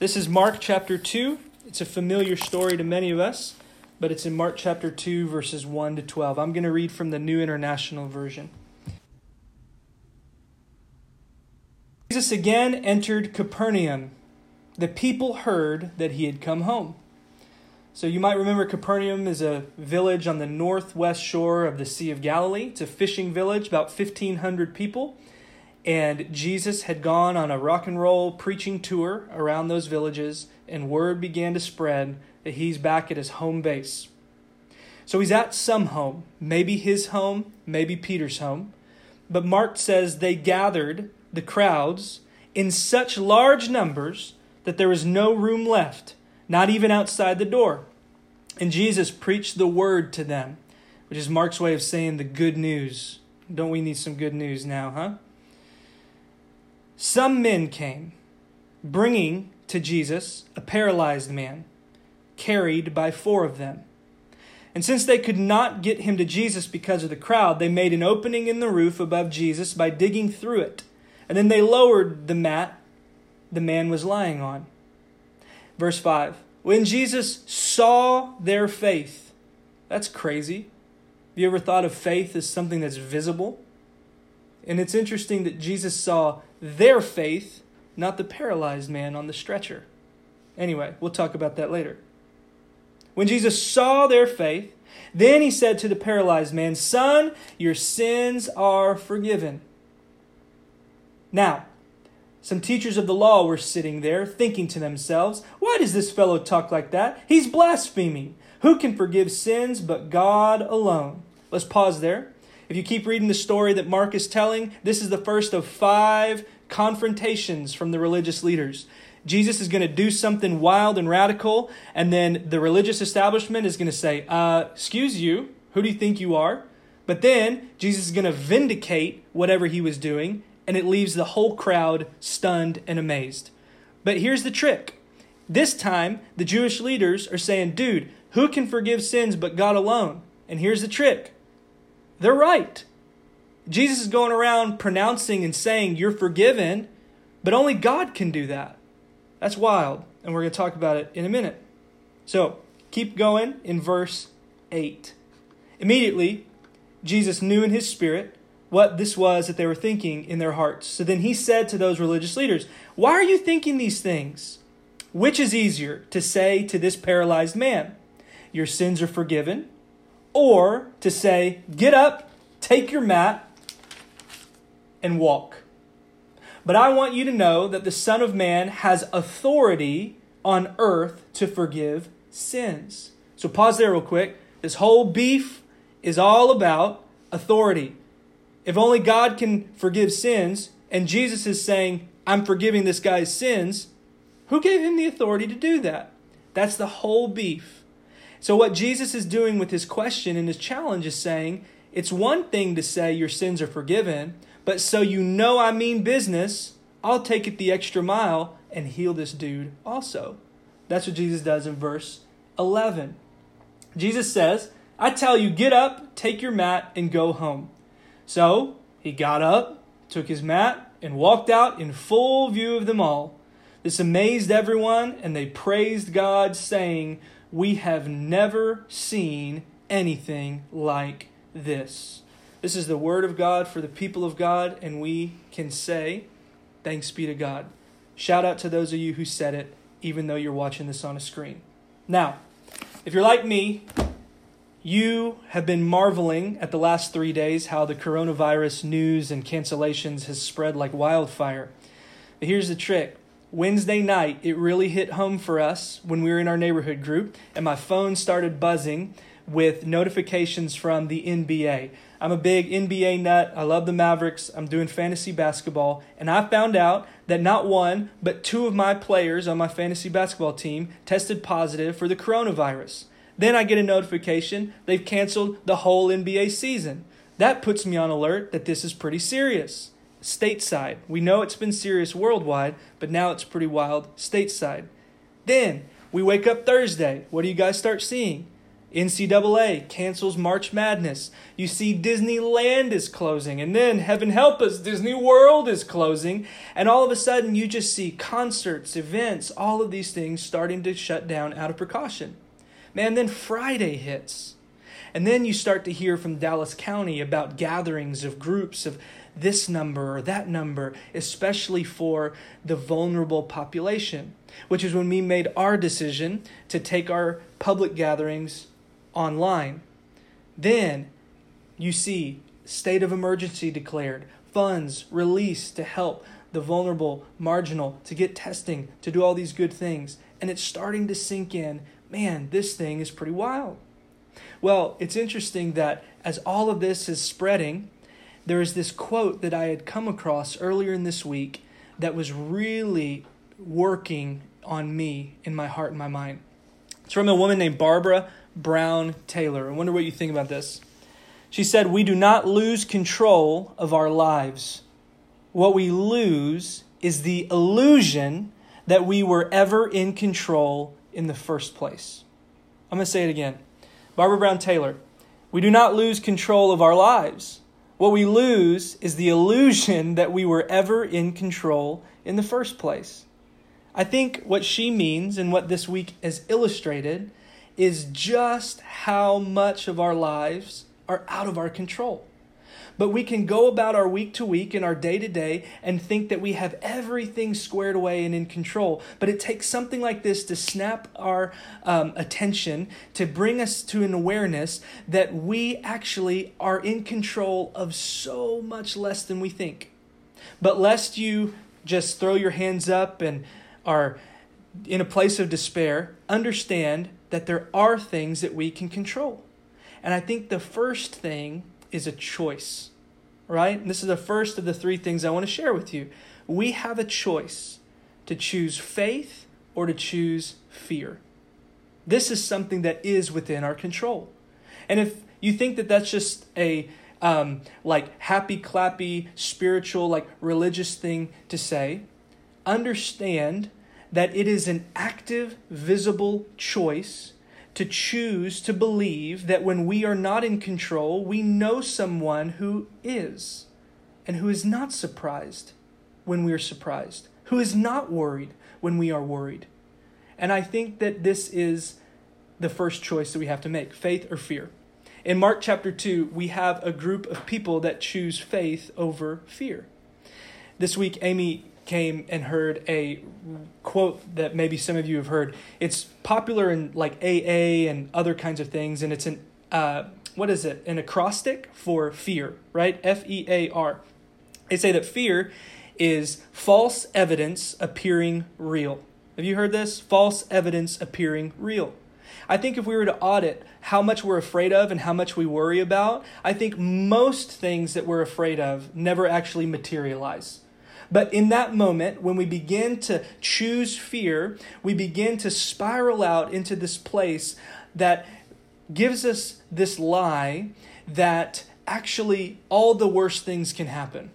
This is Mark chapter 2. It's a familiar story to many of us, but it's in Mark chapter 2, verses 1 to 12. I'm going to read from the New International Version. Jesus again entered Capernaum. The people heard that he had come home. So you might remember Capernaum is a village on the northwest shore of the Sea of Galilee. It's a fishing village, about 1,500 people. And Jesus had gone on a rock and roll preaching tour around those villages, and word began to spread that he's back at his home base. So he's at some home, maybe his home, maybe Peter's home. But Mark says they gathered, the crowds, in such large numbers that there was no room left, not even outside the door. And Jesus preached the word to them, which is Mark's way of saying the good news. Don't we need some good news now, huh? Some men came, bringing to Jesus a paralyzed man, carried by four of them. And since they could not get him to Jesus because of the crowd, they made an opening in the roof above Jesus by digging through it. And then they lowered the mat the man was lying on. Verse 5 When Jesus saw their faith, that's crazy. Have you ever thought of faith as something that's visible? And it's interesting that Jesus saw their faith, not the paralyzed man on the stretcher. Anyway, we'll talk about that later. When Jesus saw their faith, then he said to the paralyzed man, Son, your sins are forgiven. Now, some teachers of the law were sitting there, thinking to themselves, Why does this fellow talk like that? He's blaspheming. Who can forgive sins but God alone? Let's pause there. If you keep reading the story that Mark is telling, this is the first of five confrontations from the religious leaders. Jesus is going to do something wild and radical, and then the religious establishment is going to say, uh, Excuse you, who do you think you are? But then Jesus is going to vindicate whatever he was doing, and it leaves the whole crowd stunned and amazed. But here's the trick this time, the Jewish leaders are saying, Dude, who can forgive sins but God alone? And here's the trick they're right. Jesus is going around pronouncing and saying, You're forgiven, but only God can do that. That's wild, and we're going to talk about it in a minute. So, keep going in verse 8. Immediately, Jesus knew in his spirit what this was that they were thinking in their hearts. So then he said to those religious leaders, Why are you thinking these things? Which is easier to say to this paralyzed man, Your sins are forgiven? Or to say, get up, take your mat, and walk. But I want you to know that the Son of Man has authority on earth to forgive sins. So pause there real quick. This whole beef is all about authority. If only God can forgive sins, and Jesus is saying, I'm forgiving this guy's sins, who gave him the authority to do that? That's the whole beef. So, what Jesus is doing with his question and his challenge is saying, it's one thing to say your sins are forgiven, but so you know I mean business, I'll take it the extra mile and heal this dude also. That's what Jesus does in verse 11. Jesus says, I tell you, get up, take your mat, and go home. So he got up, took his mat, and walked out in full view of them all. This amazed everyone, and they praised God, saying, we have never seen anything like this. This is the word of God for the people of God, and we can say, Thanks be to God. Shout out to those of you who said it, even though you're watching this on a screen. Now, if you're like me, you have been marveling at the last three days how the coronavirus news and cancellations has spread like wildfire. But here's the trick Wednesday night, it really hit home for us when we were in our neighborhood group, and my phone started buzzing with notifications from the NBA. I'm a big NBA nut. I love the Mavericks. I'm doing fantasy basketball, and I found out that not one, but two of my players on my fantasy basketball team tested positive for the coronavirus. Then I get a notification they've canceled the whole NBA season. That puts me on alert that this is pretty serious stateside. We know it's been serious worldwide, but now it's pretty wild stateside. Then we wake up Thursday. What do you guys start seeing? NCAA cancels March Madness. You see Disneyland is closing, and then heaven help us, Disney World is closing, and all of a sudden you just see concerts, events, all of these things starting to shut down out of precaution. Man, then Friday hits. And then you start to hear from Dallas County about gatherings of groups of this number or that number, especially for the vulnerable population, which is when we made our decision to take our public gatherings online. Then you see state of emergency declared, funds released to help the vulnerable, marginal, to get testing, to do all these good things. And it's starting to sink in man, this thing is pretty wild. Well, it's interesting that as all of this is spreading, there is this quote that I had come across earlier in this week that was really working on me in my heart and my mind. It's from a woman named Barbara Brown Taylor. I wonder what you think about this. She said, We do not lose control of our lives. What we lose is the illusion that we were ever in control in the first place. I'm going to say it again. Barbara Brown Taylor, we do not lose control of our lives. What we lose is the illusion that we were ever in control in the first place. I think what she means and what this week has illustrated is just how much of our lives are out of our control. But we can go about our week to week and our day to day and think that we have everything squared away and in control. But it takes something like this to snap our um, attention, to bring us to an awareness that we actually are in control of so much less than we think. But lest you just throw your hands up and are in a place of despair, understand that there are things that we can control. And I think the first thing is a choice, right? And this is the first of the three things I want to share with you. We have a choice to choose faith or to choose fear. This is something that is within our control. And if you think that that's just a um, like happy clappy spiritual like religious thing to say, understand that it is an active, visible choice to choose to believe that when we are not in control, we know someone who is, and who is not surprised when we are surprised, who is not worried when we are worried. And I think that this is the first choice that we have to make faith or fear. In Mark chapter 2, we have a group of people that choose faith over fear. This week, Amy came and heard a quote that maybe some of you have heard. It's popular in like AA and other kinds of things, and it's an uh, what is it? An acrostic for fear, right? F E A R. They say that fear is false evidence appearing real. Have you heard this? False evidence appearing real. I think if we were to audit how much we're afraid of and how much we worry about, I think most things that we're afraid of never actually materialize. But in that moment, when we begin to choose fear, we begin to spiral out into this place that gives us this lie that actually all the worst things can happen.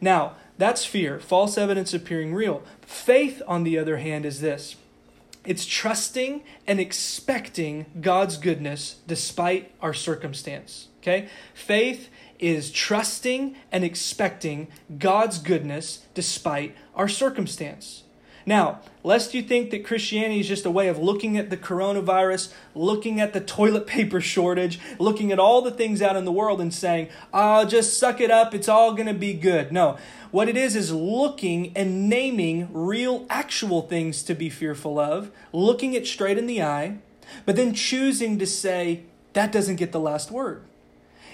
Now, that's fear, false evidence appearing real. Faith, on the other hand, is this it's trusting and expecting God's goodness despite our circumstance. Okay? Faith is trusting and expecting God's goodness despite our circumstance. Now, lest you think that Christianity is just a way of looking at the coronavirus, looking at the toilet paper shortage, looking at all the things out in the world and saying, oh, just suck it up, it's all going to be good. No, what it is is looking and naming real, actual things to be fearful of, looking it straight in the eye, but then choosing to say, that doesn't get the last word.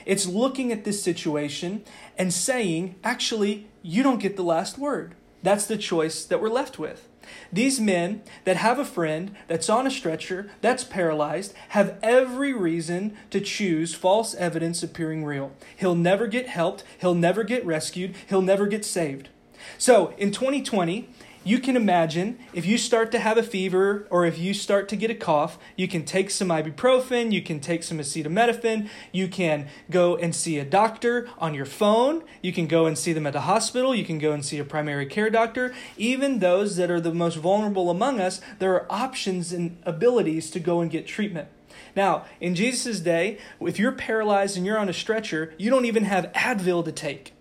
It's looking at this situation and saying, actually, you don't get the last word. That's the choice that we're left with. These men that have a friend that's on a stretcher, that's paralyzed, have every reason to choose false evidence appearing real. He'll never get helped, he'll never get rescued, he'll never get saved. So in 2020, you can imagine if you start to have a fever or if you start to get a cough, you can take some ibuprofen, you can take some acetaminophen, you can go and see a doctor on your phone, you can go and see them at the hospital, you can go and see a primary care doctor. Even those that are the most vulnerable among us, there are options and abilities to go and get treatment. Now, in Jesus' day, if you're paralyzed and you're on a stretcher, you don't even have Advil to take.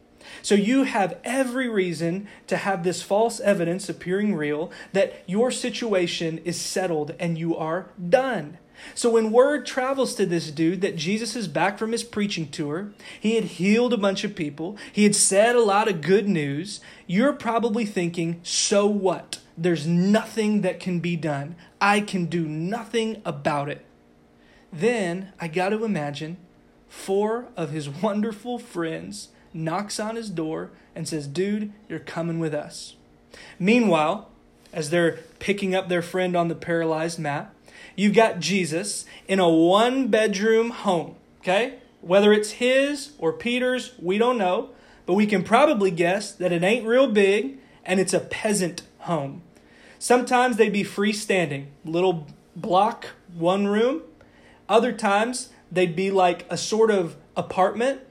So you have every reason to have this false evidence appearing real that your situation is settled and you are done. So when word travels to this dude that Jesus is back from his preaching tour, he had healed a bunch of people, he had said a lot of good news, you're probably thinking, so what? There's nothing that can be done. I can do nothing about it. Then I got to imagine four of his wonderful friends knocks on his door and says, "Dude, you're coming with us." Meanwhile, as they're picking up their friend on the paralyzed mat, you've got Jesus in a one bedroom home, okay? Whether it's his or Peter's, we don't know, but we can probably guess that it ain't real big and it's a peasant home. Sometimes they'd be freestanding, little block, one room. Other times they'd be like a sort of apartment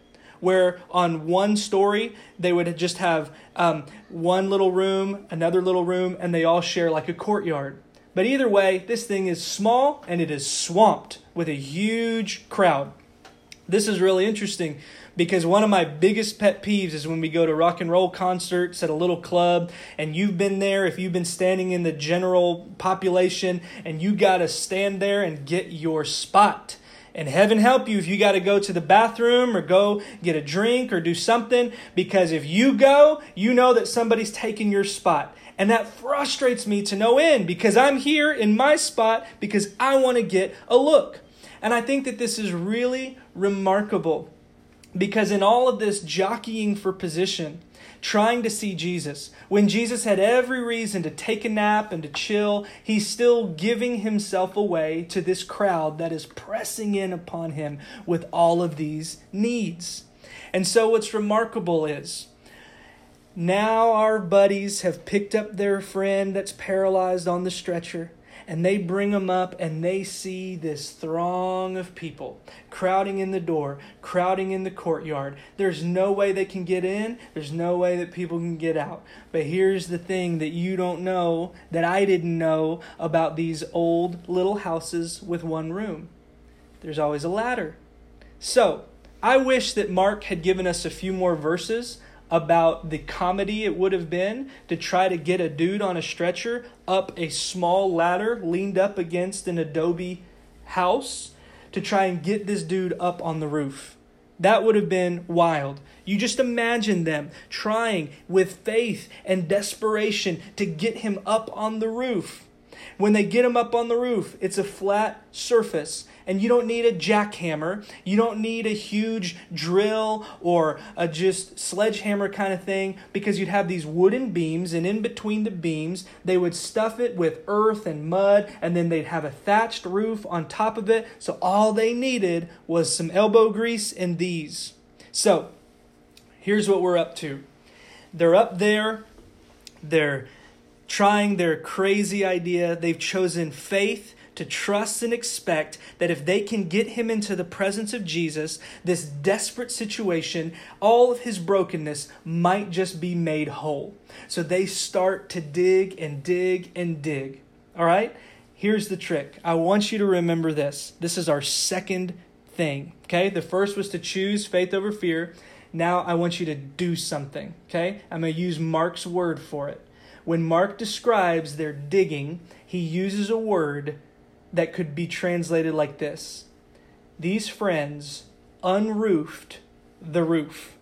where on one story they would just have um, one little room, another little room, and they all share like a courtyard. But either way, this thing is small and it is swamped with a huge crowd. This is really interesting because one of my biggest pet peeves is when we go to rock and roll concerts at a little club and you've been there if you've been standing in the general population and you got to stand there and get your spot and heaven help you if you got to go to the bathroom or go get a drink or do something because if you go you know that somebody's taking your spot. And that frustrates me to no end because i'm here in my spot because i want to get a look. And i think that this is really remarkable because in all of this jockeying for position, trying to see Jesus, when Jesus had every reason to take a nap and to chill, he's still giving himself away to this crowd that is pressing in upon him with all of these needs. And so, what's remarkable is now our buddies have picked up their friend that's paralyzed on the stretcher and they bring them up and they see this throng of people crowding in the door, crowding in the courtyard. There's no way they can get in, there's no way that people can get out. But here's the thing that you don't know, that I didn't know about these old little houses with one room there's always a ladder. So, I wish that Mark had given us a few more verses about the comedy it would have been to try to get a dude on a stretcher up a small ladder leaned up against an adobe house to try and get this dude up on the roof. That would have been wild. You just imagine them trying with faith and desperation to get him up on the roof. When they get him up on the roof, it's a flat surface and you don't need a jackhammer. You don't need a huge drill or a just sledgehammer kind of thing because you'd have these wooden beams, and in between the beams, they would stuff it with earth and mud, and then they'd have a thatched roof on top of it. So all they needed was some elbow grease and these. So here's what we're up to they're up there, they're trying their crazy idea, they've chosen faith to trust and expect that if they can get him into the presence of Jesus, this desperate situation, all of his brokenness might just be made whole. So they start to dig and dig and dig. All right? Here's the trick. I want you to remember this. This is our second thing. Okay? The first was to choose faith over fear. Now I want you to do something. Okay? I'm going to use Mark's word for it. When Mark describes their digging, he uses a word that could be translated like this These friends unroofed the roof.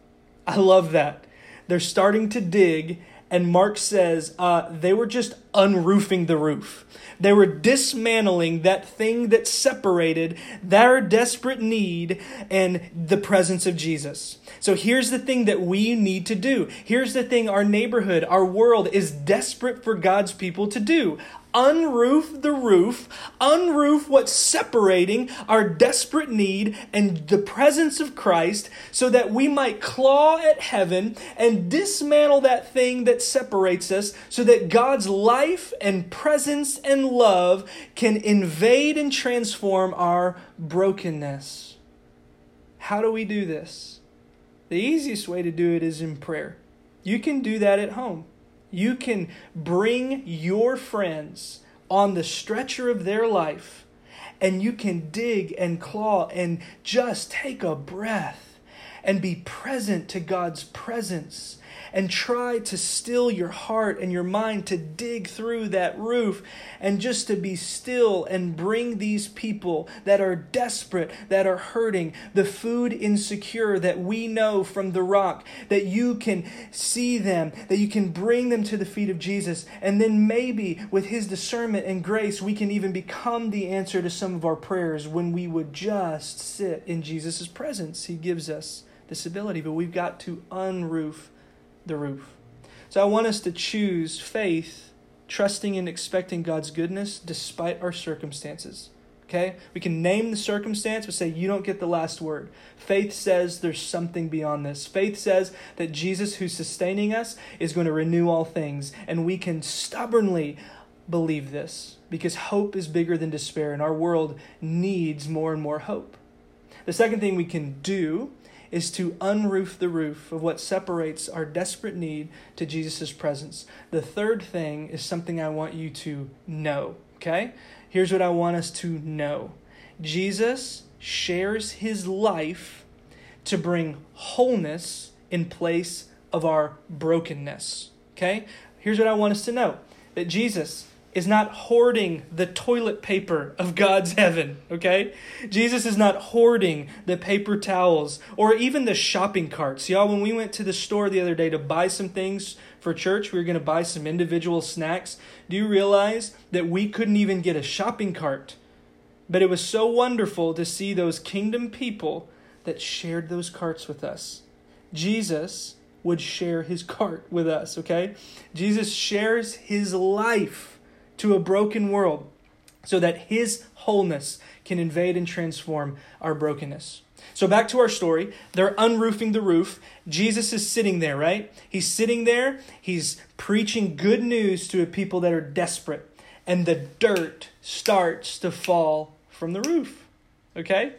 I love that. They're starting to dig, and Mark says uh, they were just unroofing the roof. They were dismantling that thing that separated their desperate need and the presence of Jesus. So here's the thing that we need to do. Here's the thing our neighborhood, our world is desperate for God's people to do unroof the roof, unroof what's separating our desperate need and the presence of Christ so that we might claw at heaven and dismantle that thing that separates us so that God's life and presence and love can invade and transform our brokenness. How do we do this? The easiest way to do it is in prayer. You can do that at home. You can bring your friends on the stretcher of their life and you can dig and claw and just take a breath and be present to God's presence and try to still your heart and your mind to dig through that roof and just to be still and bring these people that are desperate, that are hurting, the food insecure that we know from the rock, that you can see them, that you can bring them to the feet of Jesus. And then maybe with his discernment and grace, we can even become the answer to some of our prayers when we would just sit in Jesus' presence. He gives us this ability, but we've got to unroof the roof. So I want us to choose faith, trusting and expecting God's goodness despite our circumstances. Okay? We can name the circumstance, but say you don't get the last word. Faith says there's something beyond this. Faith says that Jesus, who's sustaining us, is going to renew all things. And we can stubbornly believe this because hope is bigger than despair, and our world needs more and more hope. The second thing we can do is to unroof the roof of what separates our desperate need to Jesus' presence. The third thing is something I want you to know, okay? Here's what I want us to know Jesus shares his life to bring wholeness in place of our brokenness, okay? Here's what I want us to know that Jesus is not hoarding the toilet paper of God's heaven, okay? Jesus is not hoarding the paper towels or even the shopping carts. Y'all, when we went to the store the other day to buy some things for church, we were going to buy some individual snacks. Do you realize that we couldn't even get a shopping cart? But it was so wonderful to see those kingdom people that shared those carts with us. Jesus would share his cart with us, okay? Jesus shares his life to a broken world so that his wholeness can invade and transform our brokenness. So back to our story. They're unroofing the roof. Jesus is sitting there, right? He's sitting there. He's preaching good news to a people that are desperate. And the dirt starts to fall from the roof. Okay?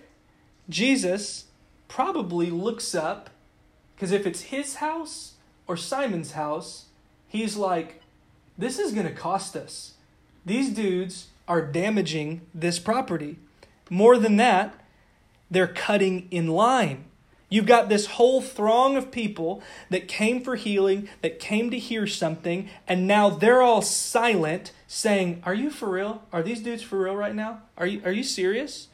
Jesus probably looks up because if it's his house or Simon's house, he's like, this is going to cost us. These dudes are damaging this property. More than that, they're cutting in line. You've got this whole throng of people that came for healing, that came to hear something, and now they're all silent, saying, Are you for real? Are these dudes for real right now? Are you, are you serious?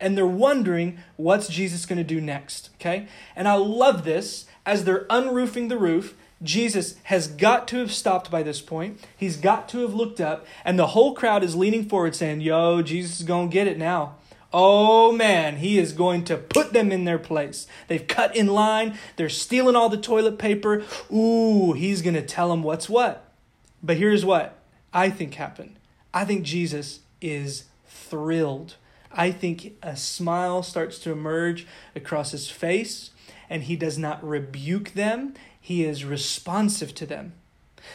And they're wondering, What's Jesus going to do next? Okay? And I love this as they're unroofing the roof. Jesus has got to have stopped by this point. He's got to have looked up, and the whole crowd is leaning forward saying, Yo, Jesus is going to get it now. Oh man, he is going to put them in their place. They've cut in line, they're stealing all the toilet paper. Ooh, he's going to tell them what's what. But here's what I think happened I think Jesus is thrilled. I think a smile starts to emerge across his face, and he does not rebuke them he is responsive to them.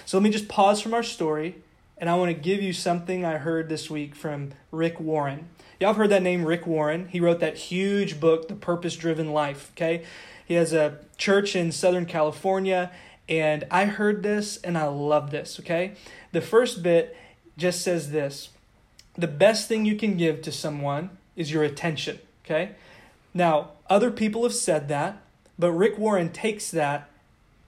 So let me just pause from our story, and I want to give you something I heard this week from Rick Warren. Y'all have heard that name, Rick Warren. He wrote that huge book, The Purpose Driven Life. Okay, he has a church in Southern California, and I heard this and I love this. Okay, the first bit just says this: the best thing you can give to someone is your attention. Okay, now other people have said that, but Rick Warren takes that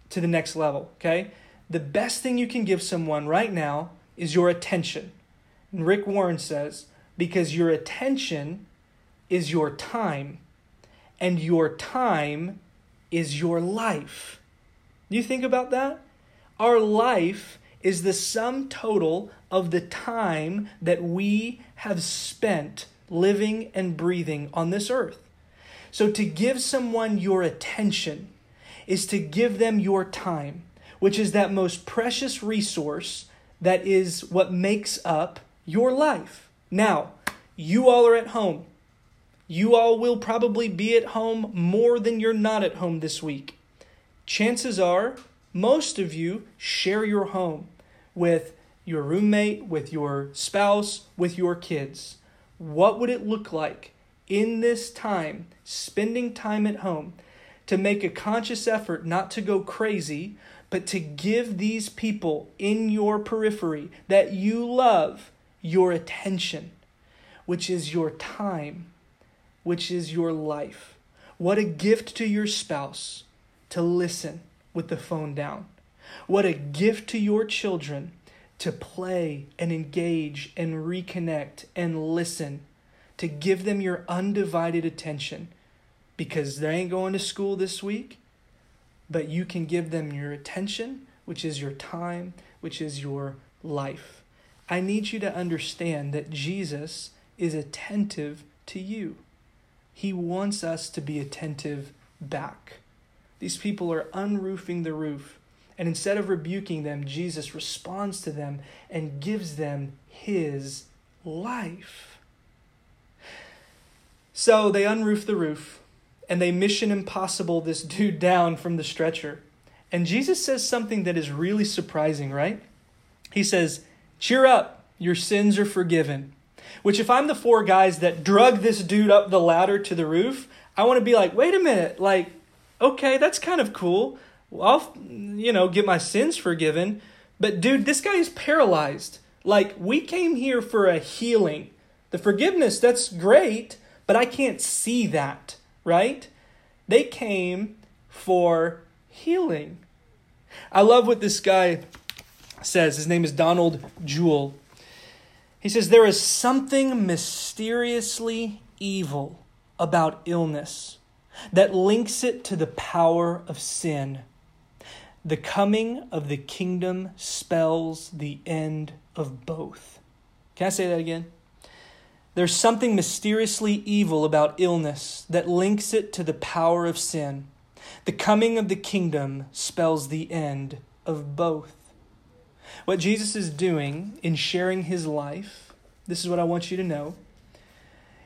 to the next level, okay? The best thing you can give someone right now is your attention. And Rick Warren says, because your attention is your time, and your time is your life. You think about that? Our life is the sum total of the time that we have spent living and breathing on this earth. So to give someone your attention, is to give them your time, which is that most precious resource that is what makes up your life. Now, you all are at home. You all will probably be at home more than you're not at home this week. Chances are, most of you share your home with your roommate, with your spouse, with your kids. What would it look like in this time, spending time at home, to make a conscious effort not to go crazy, but to give these people in your periphery that you love your attention. which is your time, which is your life. What a gift to your spouse to listen with the phone down. What a gift to your children to play and engage and reconnect and listen, to give them your undivided attention because they ain't going to school this week, but you can give them your attention, which is your time, which is your life. I need you to understand that Jesus is attentive to you. He wants us to be attentive back. These people are unroofing the roof. And instead of rebuking them, Jesus responds to them and gives them his life. So they unroof the roof and they mission impossible this dude down from the stretcher. And Jesus says something that is really surprising, right? He says, Cheer up, your sins are forgiven. Which, if I'm the four guys that drug this dude up the ladder to the roof, I want to be like, wait a minute, like, okay, that's kind of cool. I'll, you know, get my sins forgiven. But, dude, this guy is paralyzed. Like, we came here for a healing. The forgiveness, that's great, but I can't see that, right? They came for healing. I love what this guy says. His name is Donald Juel. He says, There is something mysteriously evil about illness that links it to the power of sin. The coming of the kingdom spells the end of both. Can I say that again? There's something mysteriously evil about illness that links it to the power of sin. The coming of the kingdom spells the end of both. What Jesus is doing in sharing his life, this is what I want you to know,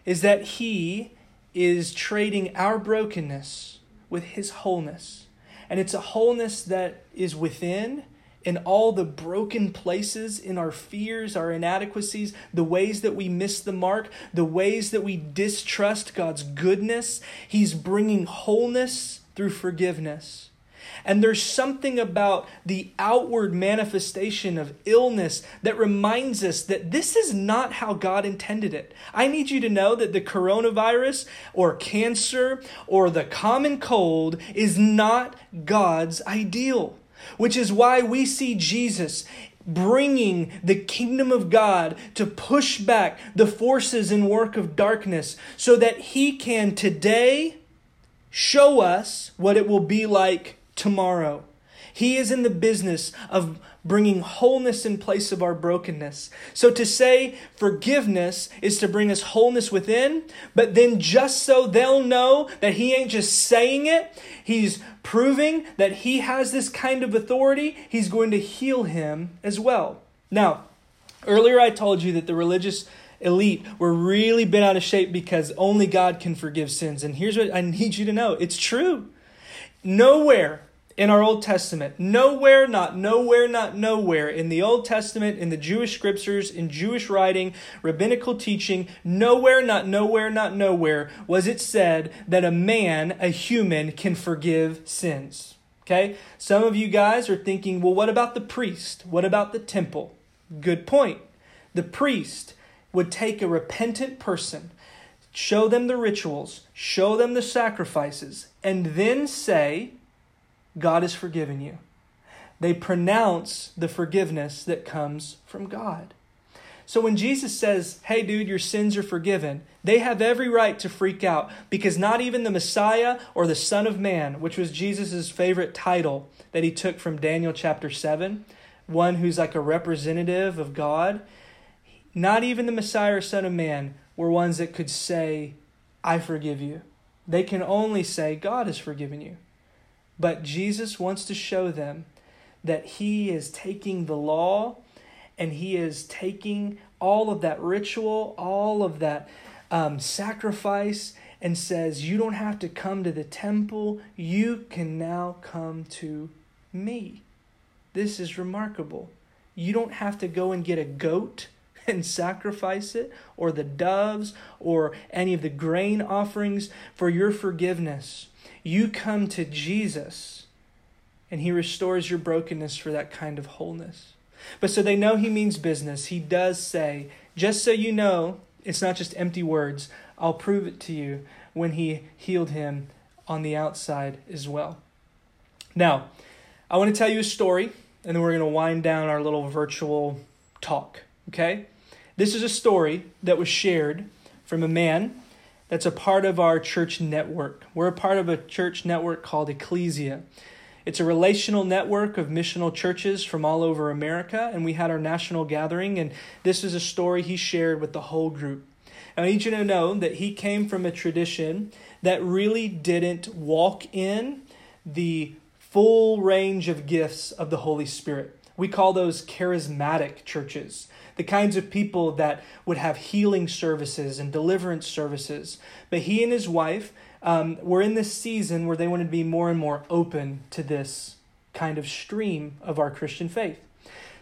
is that he is trading our brokenness with his wholeness. And it's a wholeness that is within in all the broken places in our fears, our inadequacies, the ways that we miss the mark, the ways that we distrust God's goodness. He's bringing wholeness through forgiveness. And there's something about the outward manifestation of illness that reminds us that this is not how God intended it. I need you to know that the coronavirus or cancer or the common cold is not God's ideal, which is why we see Jesus bringing the kingdom of God to push back the forces and work of darkness so that he can today show us what it will be like tomorrow. He is in the business of bringing wholeness in place of our brokenness. So to say forgiveness is to bring us wholeness within, but then just so they'll know that He ain't just saying it, He's proving that He has this kind of authority, He's going to heal him as well. Now, earlier I told you that the religious elite were really bent out of shape because only God can forgive sins. And here's what I need you to know it's true. Nowhere in our Old Testament, nowhere, not nowhere, not nowhere in the Old Testament, in the Jewish scriptures, in Jewish writing, rabbinical teaching, nowhere, not nowhere, not nowhere was it said that a man, a human, can forgive sins. Okay? Some of you guys are thinking, well, what about the priest? What about the temple? Good point. The priest would take a repentant person, show them the rituals, show them the sacrifices, and then say, God has forgiven you. They pronounce the forgiveness that comes from God. So when Jesus says, hey, dude, your sins are forgiven, they have every right to freak out because not even the Messiah or the Son of Man, which was Jesus' favorite title that he took from Daniel chapter 7, one who's like a representative of God, not even the Messiah or Son of Man were ones that could say, I forgive you. They can only say, God has forgiven you. But Jesus wants to show them that he is taking the law and he is taking all of that ritual, all of that um, sacrifice, and says, You don't have to come to the temple. You can now come to me. This is remarkable. You don't have to go and get a goat and sacrifice it, or the doves, or any of the grain offerings for your forgiveness. You come to Jesus and he restores your brokenness for that kind of wholeness. But so they know he means business. He does say, just so you know, it's not just empty words. I'll prove it to you when he healed him on the outside as well. Now, I want to tell you a story, and then we're going to wind down our little virtual talk. Okay? This is a story that was shared from a man that's a part of our church network. We're a part of a church network called Ecclesia. It's a relational network of missional churches from all over America, and we had our national gathering, and this is a story he shared with the whole group. I need you to know that he came from a tradition that really didn't walk in the full range of gifts of the Holy Spirit. We call those charismatic churches, the kinds of people that would have healing services and deliverance services. But he and his wife um, were in this season where they wanted to be more and more open to this kind of stream of our Christian faith.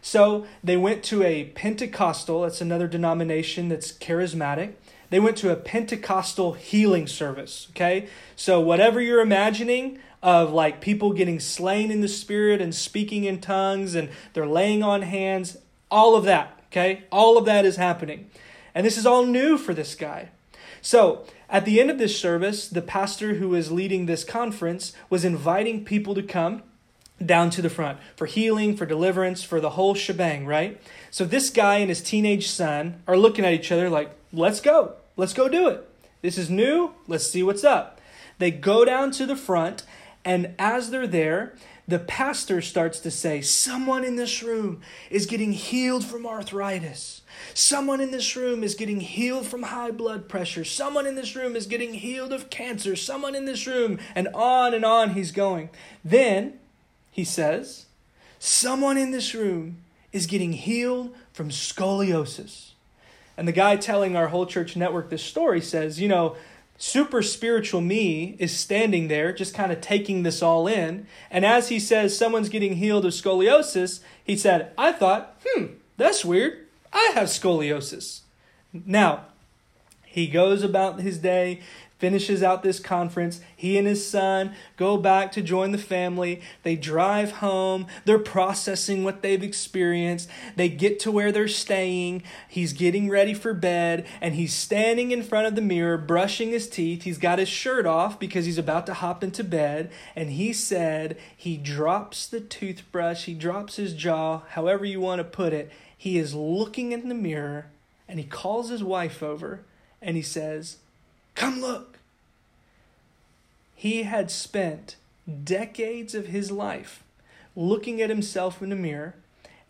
So they went to a Pentecostal, that's another denomination that's charismatic. They went to a Pentecostal healing service, okay? So whatever you're imagining of like people getting slain in the spirit and speaking in tongues and they're laying on hands, all of that, okay? All of that is happening. And this is all new for this guy. So, at the end of this service, the pastor who was leading this conference was inviting people to come down to the front for healing, for deliverance, for the whole shebang, right? So this guy and his teenage son are looking at each other like, let's go. Let's go do it. This is new. Let's see what's up. They go down to the front, and as they're there, the pastor starts to say, Someone in this room is getting healed from arthritis. Someone in this room is getting healed from high blood pressure. Someone in this room is getting healed of cancer. Someone in this room, and on and on he's going. Then he says, Someone in this room is getting healed from scoliosis. And the guy telling our whole church network this story says, you know, super spiritual me is standing there just kind of taking this all in. And as he says, someone's getting healed of scoliosis, he said, I thought, hmm, that's weird. I have scoliosis. Now, he goes about his day, finishes out this conference. He and his son go back to join the family. They drive home. They're processing what they've experienced. They get to where they're staying. He's getting ready for bed and he's standing in front of the mirror, brushing his teeth. He's got his shirt off because he's about to hop into bed. And he said he drops the toothbrush, he drops his jaw, however you want to put it. He is looking in the mirror and he calls his wife over and he says, Come look. He had spent decades of his life looking at himself in the mirror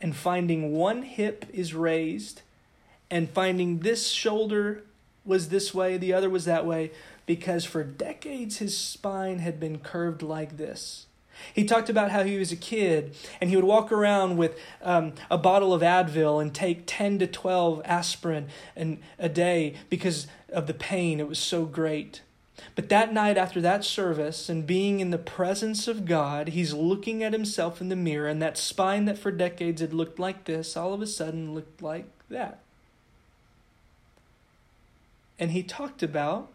and finding one hip is raised and finding this shoulder was this way, the other was that way, because for decades his spine had been curved like this. He talked about how he was a kid and he would walk around with um, a bottle of Advil and take 10 to 12 aspirin and a day because of the pain. It was so great. But that night after that service and being in the presence of God, he's looking at himself in the mirror, and that spine that for decades had looked like this all of a sudden looked like that. And he talked about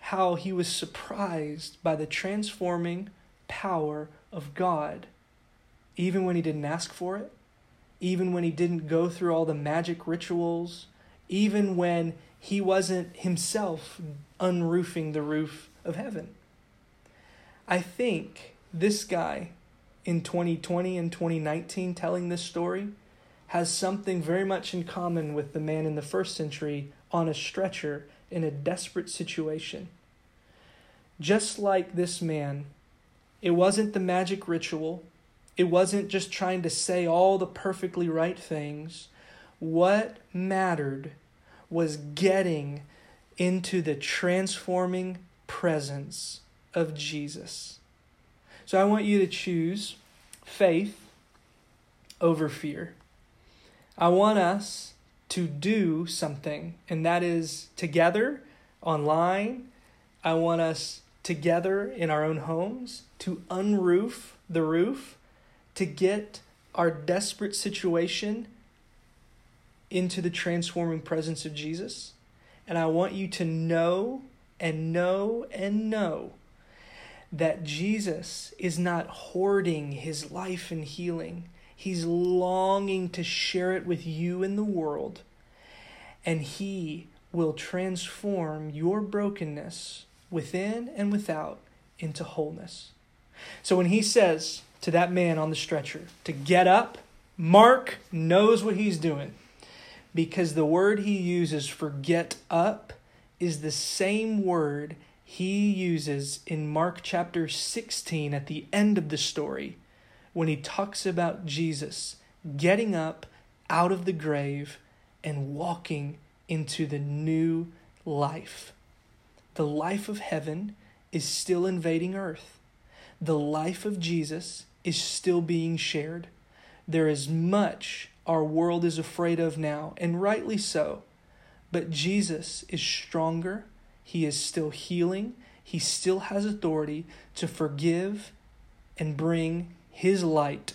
how he was surprised by the transforming power of God, even when he didn't ask for it, even when he didn't go through all the magic rituals, even when he wasn't himself unroofing the roof of heaven. I think this guy in 2020 and 2019 telling this story has something very much in common with the man in the first century on a stretcher in a desperate situation. Just like this man, it wasn't the magic ritual, it wasn't just trying to say all the perfectly right things. What mattered was getting into the transforming presence of Jesus. So I want you to choose faith over fear. I want us to do something, and that is together online. I want us together in our own homes to unroof the roof, to get our desperate situation into the transforming presence of Jesus. And I want you to know and know and know that Jesus is not hoarding his life and healing. He's longing to share it with you and the world. and He will transform your brokenness within and without into wholeness. So when He says to that man on the stretcher to get up, Mark knows what he's doing because the word he uses for get up is the same word he uses in Mark chapter 16 at the end of the story when he talks about Jesus getting up out of the grave and walking into the new life. The life of heaven is still invading earth. The life of Jesus is still being shared. There is much our world is afraid of now, and rightly so. But Jesus is stronger. He is still healing. He still has authority to forgive and bring His light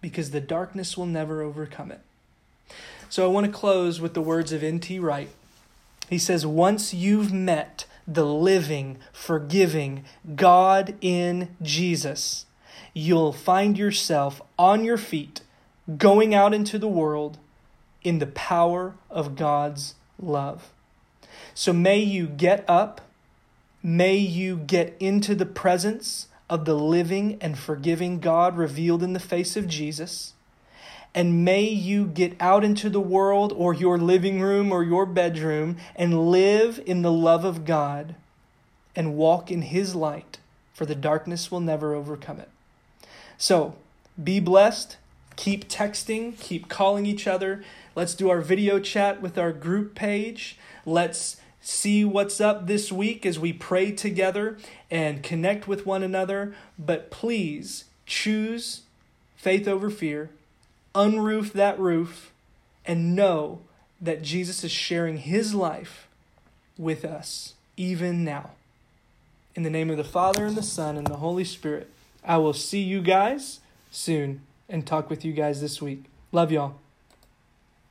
because the darkness will never overcome it. So I want to close with the words of N.T. Wright. He says, Once you've met the living, forgiving God in Jesus, you'll find yourself on your feet, going out into the world in the power of God's love. So may you get up, may you get into the presence of the living and forgiving God revealed in the face of Jesus. And may you get out into the world or your living room or your bedroom and live in the love of God and walk in His light, for the darkness will never overcome it. So be blessed. Keep texting, keep calling each other. Let's do our video chat with our group page. Let's see what's up this week as we pray together and connect with one another. But please choose faith over fear, unroof that roof, and know that Jesus is sharing his life with us even now. In the name of the Father, and the Son, and the Holy Spirit. I will see you guys soon and talk with you guys this week. Love y'all.